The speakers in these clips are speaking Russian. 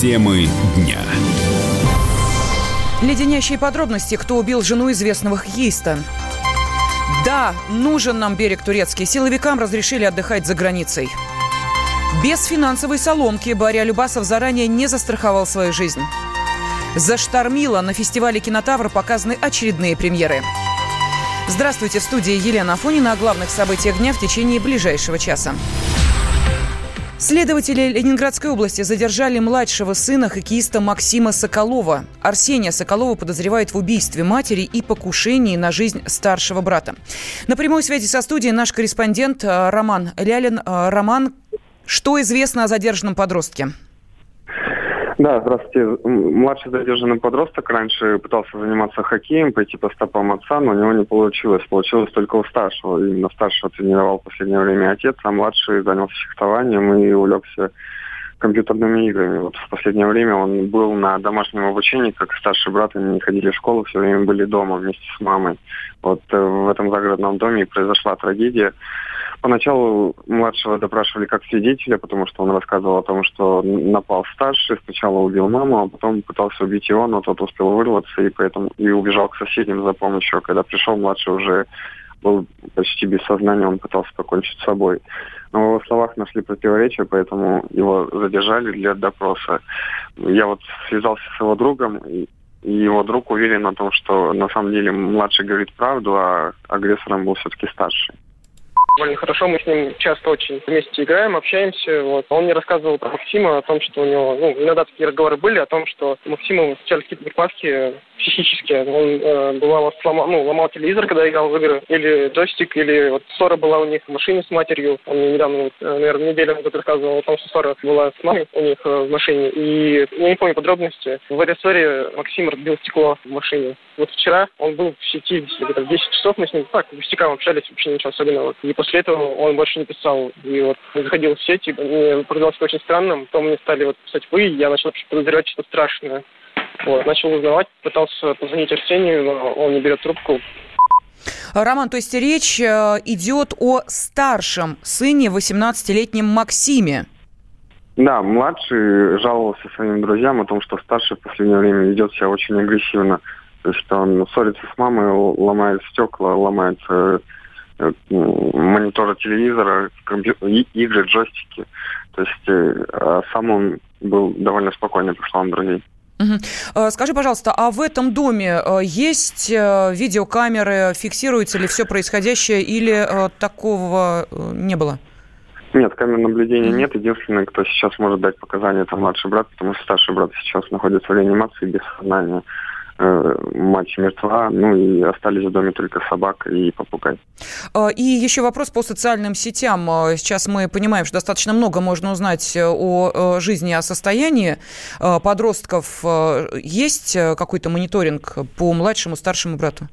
Темы дня. Леденящие подробности, кто убил жену известного хоккеиста. Да, нужен нам берег турецкий. Силовикам разрешили отдыхать за границей. Без финансовой соломки Барри Любасов заранее не застраховал свою жизнь. Заштормило. На фестивале «Кинотавр» показаны очередные премьеры. Здравствуйте, в студии Елена Афонина о главных событиях дня в течение ближайшего часа. Следователи Ленинградской области задержали младшего сына хоккеиста Максима Соколова. Арсения Соколова подозревают в убийстве матери и покушении на жизнь старшего брата. На прямой связи со студией наш корреспондент э, Роман Лялин. Э, Роман, что известно о задержанном подростке? Да, здравствуйте. Младший задержанный подросток раньше пытался заниматься хоккеем, пойти по стопам отца, но у него не получилось. Получилось только у старшего. Именно старшего тренировал в последнее время отец, а младший занялся фехтованием и увлекся компьютерными играми. Вот в последнее время он был на домашнем обучении, как старший брат, они не ходили в школу, все время были дома вместе с мамой. Вот э, в этом загородном доме произошла трагедия. Поначалу младшего допрашивали как свидетеля, потому что он рассказывал о том, что напал старший, сначала убил маму, а потом пытался убить его, но тот успел вырваться и поэтому и убежал к соседям за помощью. А когда пришел, младший уже был почти без сознания, он пытался покончить с собой. Но в его словах нашли противоречия, поэтому его задержали для допроса. Я вот связался с его другом, и его друг уверен о том, что на самом деле младший говорит правду, а агрессором был все-таки старший довольно хорошо. Мы с ним часто очень вместе играем, общаемся. Вот. Он мне рассказывал про Максима, о том, что у него, ну, иногда такие разговоры были, о том, что Максима встречались какие-то припадки психически. Он э, бывало сломал, ну, ломал телевизор, когда играл в игры, или джойстик, или вот ссора была у них в машине с матерью. Он мне недавно, э, наверное, неделю назад рассказывал о том, что ссора была с мамой у них э, в машине. И я не помню подробности. В этой ссоре Максим разбил стекло в машине. Вот вчера он был в сети, где-то в 10 часов мы с ним так, пустякам общались, вообще ничего особенного. И после этого он больше не писал. И вот заходил в сеть, и мне показалось это очень странным. Потом мне стали вот писать вы, и я начал подозревать что-то страшное. Вот, начал узнавать, пытался позвонить Арсению, но он не берет трубку. Роман, то есть речь э, идет о старшем сыне, 18-летнем Максиме. Да, младший жаловался своим друзьям о том, что старший в последнее время ведет себя очень агрессивно. То есть он ссорится с мамой, ломает стекла, ломает э, э мониторы телевизора, игры, джойстики. То есть э, а сам он был довольно спокойный по словам друзей. Угу. Скажи, пожалуйста, а в этом доме э, есть э, видеокамеры, фиксируется ли все происходящее или такого не было? Нет, камер наблюдения нет. Единственный, кто сейчас может дать показания, это младший брат, потому что старший брат сейчас находится в реанимации без сознания. Э, мать мертва, ну и остались в доме только собака и попугай. А, и еще вопрос по социальным сетям. А, сейчас мы понимаем, что достаточно много можно узнать о жизни, о состоянии а, подростков. Есть какой-то мониторинг по младшему, старшему брату?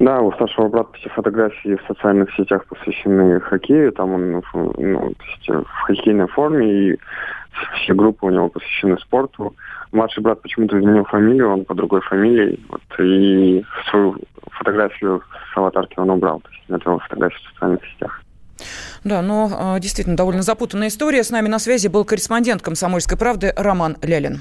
Да, у старшего брата все фотографии в социальных сетях посвящены хоккею. Там он ну, ну в хоккейной форме, и все группы у него посвящены спорту. Младший брат почему-то изменил фамилию, он по другой фамилии. Вот, и свою фотографию с аватарки он убрал. То есть нет его фотографии в социальных сетях. Да, но а, действительно довольно запутанная история. С нами на связи был корреспондент «Комсомольской правды» Роман Лялин.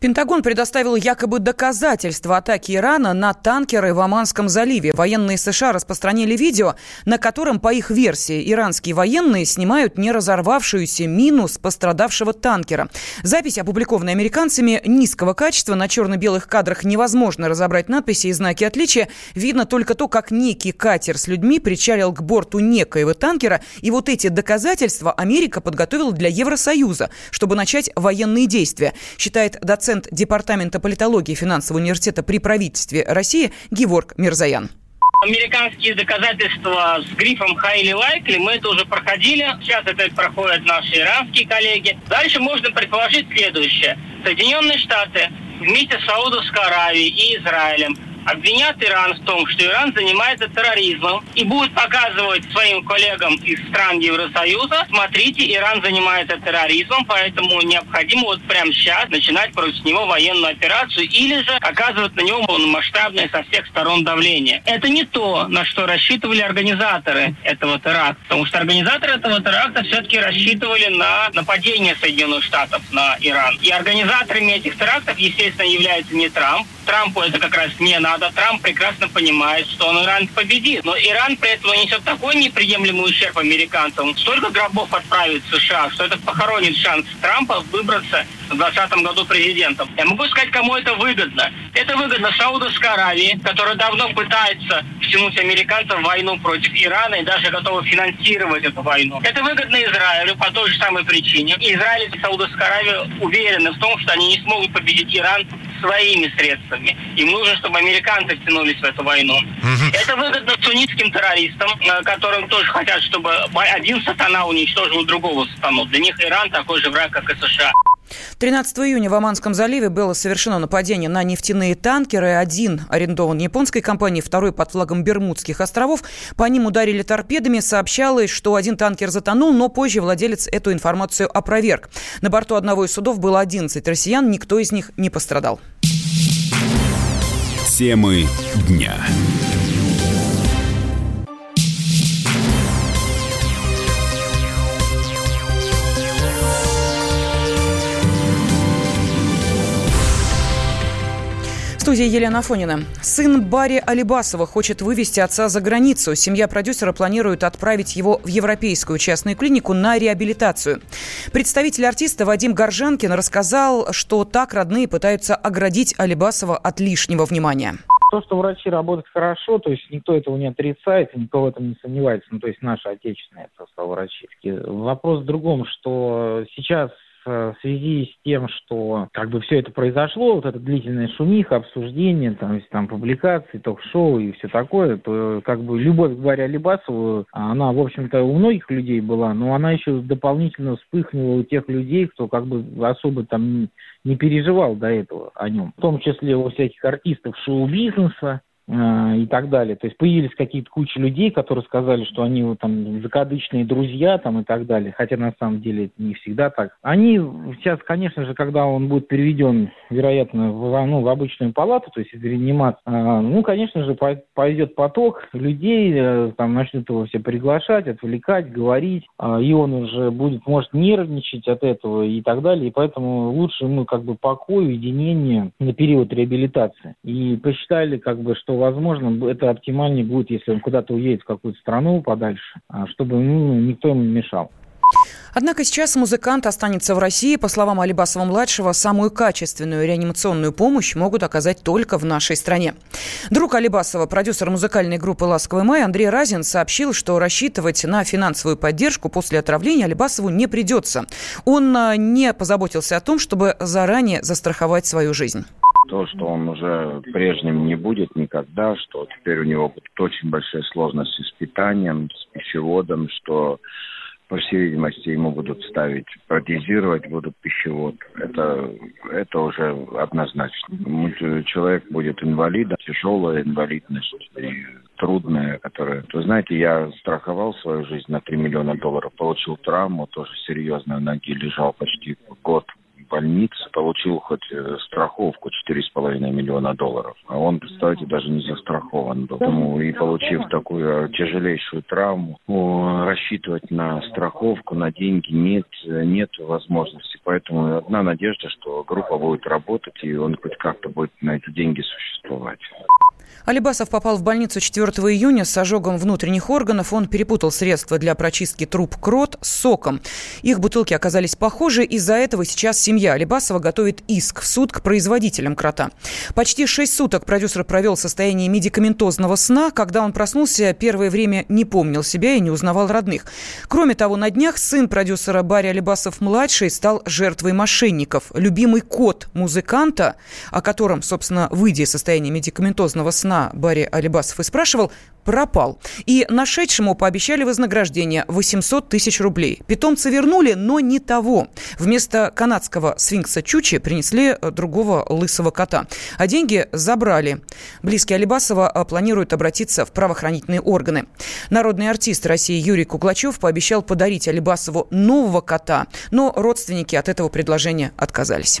Пентагон предоставил якобы доказательства атаки Ирана на танкеры в Оманском заливе. Военные США распространили видео, на котором, по их версии, иранские военные снимают не разорвавшуюся мину с пострадавшего танкера. Запись, опубликованная американцами, низкого качества. На черно-белых кадрах невозможно разобрать надписи и знаки отличия. Видно только то, как некий катер с людьми причалил к борту некоего танкера. И вот эти доказательства Америка подготовила для Евросоюза, чтобы начать военные действия, считает доцент доцент Департамента политологии финансового университета при правительстве России Геворг Мирзаян американские доказательства с грифом highly likely, мы это уже проходили. Сейчас это проходят наши иранские коллеги. Дальше можно предположить следующее. Соединенные Штаты вместе с Саудовской Аравией и Израилем обвинят Иран в том, что Иран занимается терроризмом и будут показывать своим коллегам из стран Евросоюза, смотрите, Иран занимается терроризмом, поэтому необходимо вот прямо сейчас начинать против него военную операцию или же оказывать на него масштабное со всех сторон давление. Это не то, на что рассчитывали организаторы этого теракта, потому что организаторы этого теракта все-таки рассчитывали на нападение Соединенных Штатов на Иран. И организаторами этих терактов, естественно, является не Трамп, Трампу это как раз не надо. Трамп прекрасно понимает, что он Иран победит. Но Иран при этом несет такой неприемлемый ущерб американцам. Столько гробов отправит в США, что это похоронит шанс Трампа выбраться в 2020 году президентом. Я могу сказать, кому это выгодно. Это выгодно Саудовской Аравии, которая давно пытается втянуть американцев в войну против Ирана и даже готова финансировать эту войну. Это выгодно Израилю по той же самой причине. Израиль и Саудовская Аравия уверены в том, что они не смогут победить Иран своими средствами. Им нужно, чтобы американцы втянулись в эту войну. Угу. Это выгодно суннитским террористам, э, которым тоже хотят, чтобы один сатана уничтожил другого сатану. Для них Иран такой же враг, как и США. 13 июня в Оманском заливе было совершено нападение на нефтяные танкеры. Один арендован японской компанией, второй под флагом Бермудских островов. По ним ударили торпедами. Сообщалось, что один танкер затонул, но позже владелец эту информацию опроверг. На борту одного из судов было 11 россиян, никто из них не пострадал. Темы дня. Студии Елена Афонина. Сын Барри Алибасова хочет вывести отца за границу. Семья продюсера планирует отправить его в европейскую частную клинику на реабилитацию. Представитель артиста Вадим Горжанкин рассказал, что так родные пытаются оградить Алибасова от лишнего внимания. То, что врачи работают хорошо, то есть никто этого не отрицает, никто в этом не сомневается, ну, то есть наши отечественные просто врачи. Вопрос в другом, что сейчас в связи с тем, что как бы все это произошло, вот эта длительная шумиха, обсуждение, там, там публикации, ток-шоу и все такое, то как бы любовь к Барри Алибасову, она, в общем-то, у многих людей была, но она еще дополнительно вспыхнула у тех людей, кто как бы особо там не переживал до этого о нем. В том числе у всяких артистов шоу-бизнеса, Э, и так далее. То есть появились какие-то куча людей, которые сказали, что они вот, там закадычные друзья там и так далее, хотя на самом деле это не всегда так. Они сейчас, конечно же, когда он будет переведен, вероятно, в, ну, в обычную палату, то есть из реанимации, э, ну, конечно же, пойдет поток людей, э, там начнут его все приглашать, отвлекать, говорить, и он уже будет, может, нервничать от этого и так далее, и поэтому лучше ему как бы покой, уединение на период реабилитации. И посчитали, как бы, что возможно, это оптимальнее будет, если он куда-то уедет в какую-то страну подальше, а, чтобы ну, никто ему не мешал. Однако сейчас музыкант останется в России. По словам Алибасова-младшего, самую качественную реанимационную помощь могут оказать только в нашей стране. Друг Алибасова, продюсер музыкальной группы «Ласковый май» Андрей Разин сообщил, что рассчитывать на финансовую поддержку после отравления Алибасову не придется. Он а, не позаботился о том, чтобы заранее застраховать свою жизнь то, что он уже прежним не будет никогда, что теперь у него будут очень большие сложности с питанием, с пищеводом, что по всей видимости, ему будут ставить, протезировать будут пищевод. Это, это уже однозначно. Человек будет инвалидом, тяжелая инвалидность и трудная, которая... Вы знаете, я страховал свою жизнь на 3 миллиона долларов, получил травму, тоже серьезную, ноги лежал почти год больниц получил хоть э, страховку 4,5 миллиона долларов. А он, представьте, даже не застрахован был. Поэтому и получив такую э, тяжелейшую травму, рассчитывать на страховку, на деньги нет, нет возможности. Поэтому одна надежда, что группа будет работать, и он хоть как-то будет на эти деньги существовать. Алибасов попал в больницу 4 июня с ожогом внутренних органов. Он перепутал средства для прочистки труб крот с соком. Их бутылки оказались похожи. Из-за этого сейчас семья Алибасова готовит иск в суд к производителям крота. Почти 6 суток продюсер провел в состоянии медикаментозного сна. Когда он проснулся, первое время не помнил себя и не узнавал родных. Кроме того, на днях сын продюсера Барри Алибасов-младший стал жертвой мошенников. Любимый кот музыканта, о котором, собственно, выйдя из состояния медикаментозного сна, сна Барри Алибасов и спрашивал, пропал. И нашедшему пообещали вознаграждение 800 тысяч рублей. Питомца вернули, но не того. Вместо канадского сфинкса Чучи принесли э, другого лысого кота. А деньги забрали. Близкие Алибасова э, планируют обратиться в правоохранительные органы. Народный артист России Юрий Куглачев пообещал подарить Алибасову нового кота, но родственники от этого предложения отказались.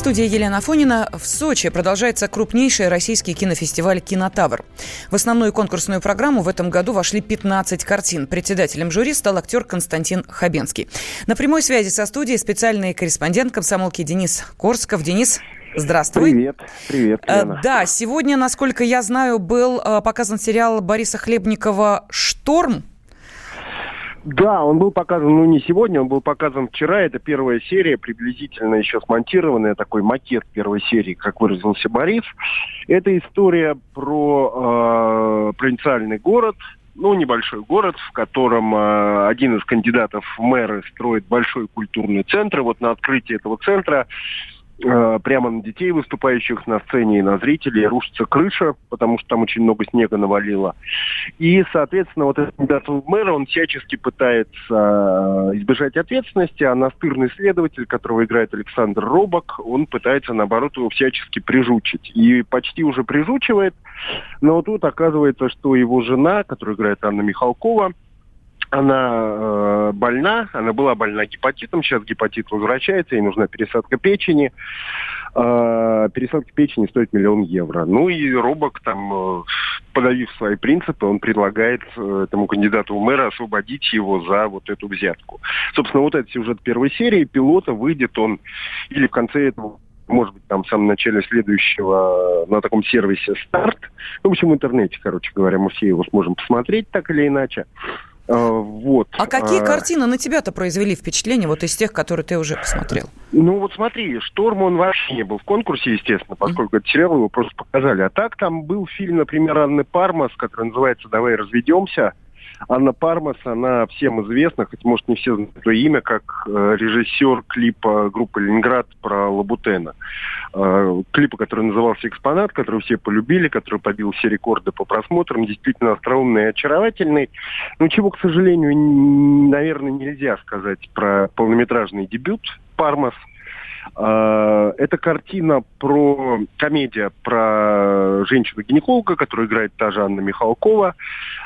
Студии Елена Афонина. В Сочи продолжается крупнейший российский кинофестиваль «Кинотавр». В основную конкурсную программу в этом году вошли 15 картин. Председателем жюри стал актер Константин Хабенский. На прямой связи со студией специальный корреспондент комсомолки Денис Корсков. Денис, Здравствуй. Привет, привет, э, Лена. Да, сегодня, насколько я знаю, был э, показан сериал Бориса Хлебникова «Шторм». Да, он был показан, ну не сегодня, он был показан вчера. Это первая серия, приблизительно еще смонтированная, такой макет первой серии, как выразился Борис. Это история про э, провинциальный город, ну, небольшой город, в котором э, один из кандидатов в мэры строит большой культурный центр. вот на открытии этого центра прямо на детей, выступающих на сцене, и на зрителей, рушится крыша, потому что там очень много снега навалило. И, соответственно, вот этот кандидат в мэра, он всячески пытается э, избежать ответственности, а настырный следователь, которого играет Александр Робок, он пытается, наоборот, его всячески прижучить. И почти уже прижучивает, но тут оказывается, что его жена, которую играет Анна Михалкова, она э, больна, она была больна гепатитом, сейчас гепатит возвращается, ей нужна пересадка печени. Э, пересадка печени стоит миллион евро. Ну и Робок, там, э, подавив свои принципы, он предлагает э, этому кандидату в мэра освободить его за вот эту взятку. Собственно, вот этот сюжет первой серии. Пилота выйдет он или в конце этого может быть, там в самом начале следующего на таком сервисе «Старт». Ну, в общем, в интернете, короче говоря, мы все его сможем посмотреть так или иначе. А, вот. А какие а... картины на тебя-то произвели впечатление, вот из тех, которые ты уже посмотрел? Ну вот смотри, «Шторм» он вообще не был в конкурсе, естественно, поскольку mm-hmm. этот сериал его просто показали. А так там был фильм, например, Анны Пармас, который называется «Давай разведемся», Анна Пармас, она всем известна, хоть, может, не все знают ее имя, как э, режиссер клипа группы «Ленинград» про Лабутена. Э, клипа, который назывался «Экспонат», который все полюбили, который побил все рекорды по просмотрам, действительно остроумный и очаровательный. Но чего, к сожалению, наверное, нельзя сказать про полнометражный дебют «Пармас», это картина про комедия про женщину-гинеколога, которую играет та же Анна Михалкова.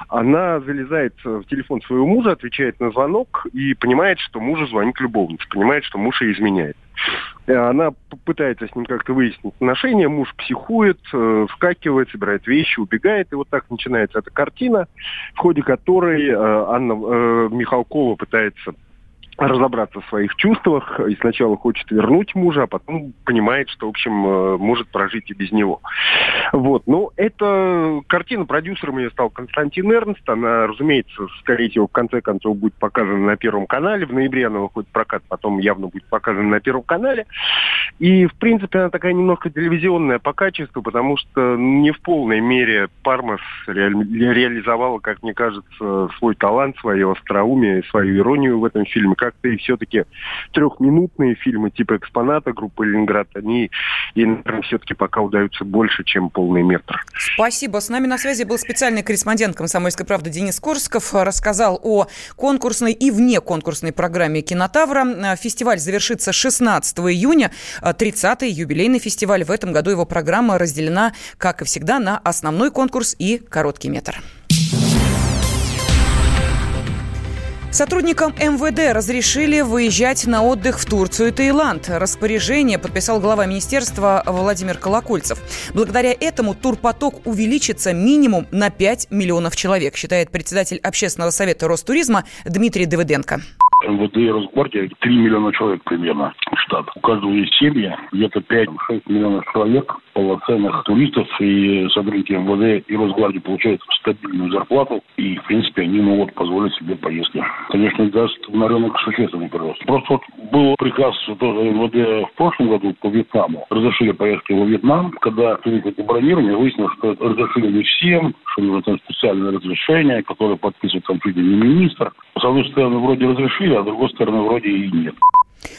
Она залезает в телефон своего мужа, отвечает на звонок и понимает, что мужу звонит любовница, понимает, что муж ей изменяет. Она пытается с ним как-то выяснить отношения, муж психует, э, вскакивает, собирает вещи, убегает, и вот так начинается эта картина, в ходе которой э, Анна э, Михалкова пытается разобраться в своих чувствах и сначала хочет вернуть мужа, а потом понимает, что, в общем, э, может прожить и без него. Вот. Ну, это картина продюсером ее стал Константин Эрнст. Она, разумеется, скорее всего, в конце концов будет показана на Первом канале. В ноябре она выходит в прокат, потом явно будет показана на Первом канале. И, в принципе, она такая немножко телевизионная по качеству, потому что не в полной мере Пармас ре реализовала, как мне кажется, свой талант, свое остроумие, свою иронию в этом фильме как-то и все-таки трехминутные фильмы типа «Экспоната» группы «Ленинград», они, и, наверное, все-таки пока удаются больше, чем полный метр. Спасибо. С нами на связи был специальный корреспондент «Комсомольской правды» Денис Корсков. Рассказал о конкурсной и вне конкурсной программе «Кинотавра». Фестиваль завершится 16 июня, 30-й юбилейный фестиваль. В этом году его программа разделена, как и всегда, на основной конкурс и короткий метр. Сотрудникам МВД разрешили выезжать на отдых в Турцию и Таиланд. Распоряжение подписал глава министерства Владимир Колокольцев. Благодаря этому турпоток увеличится минимум на 5 миллионов человек, считает председатель общественного совета Ростуризма Дмитрий Давыденко. МВД и Росгвардия 3 миллиона человек примерно штат. У каждого есть семьи, где-то 5-6 миллионов человек полноценных туристов и сотрудники МВД и Росгвардии получают стабильную зарплату, и, в принципе, они могут позволить себе поездки. Конечно, даст на рынок существенный прирост. Просто вот был приказ тоже МВД в прошлом году по Вьетнаму. Разрешили поездки во Вьетнам, когда эти бронирование выяснилось, что разрешили не всем, что нужно там специальное разрешение, которое подписывает там чуть ли не министр. С одной стороны, вроде разрешили, а с другой стороны, вроде и нет.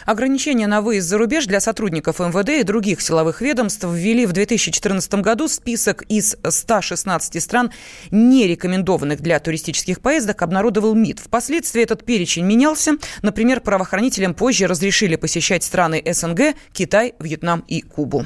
Ограничения на выезд за рубеж для сотрудников МВД и других силовых ведомств ввели в 2014 году. Список из 116 стран, не рекомендованных для туристических поездок, обнародовал МИД. Впоследствии этот перечень менялся. Например, правоохранителям позже разрешили посещать страны СНГ, Китай, Вьетнам и Кубу.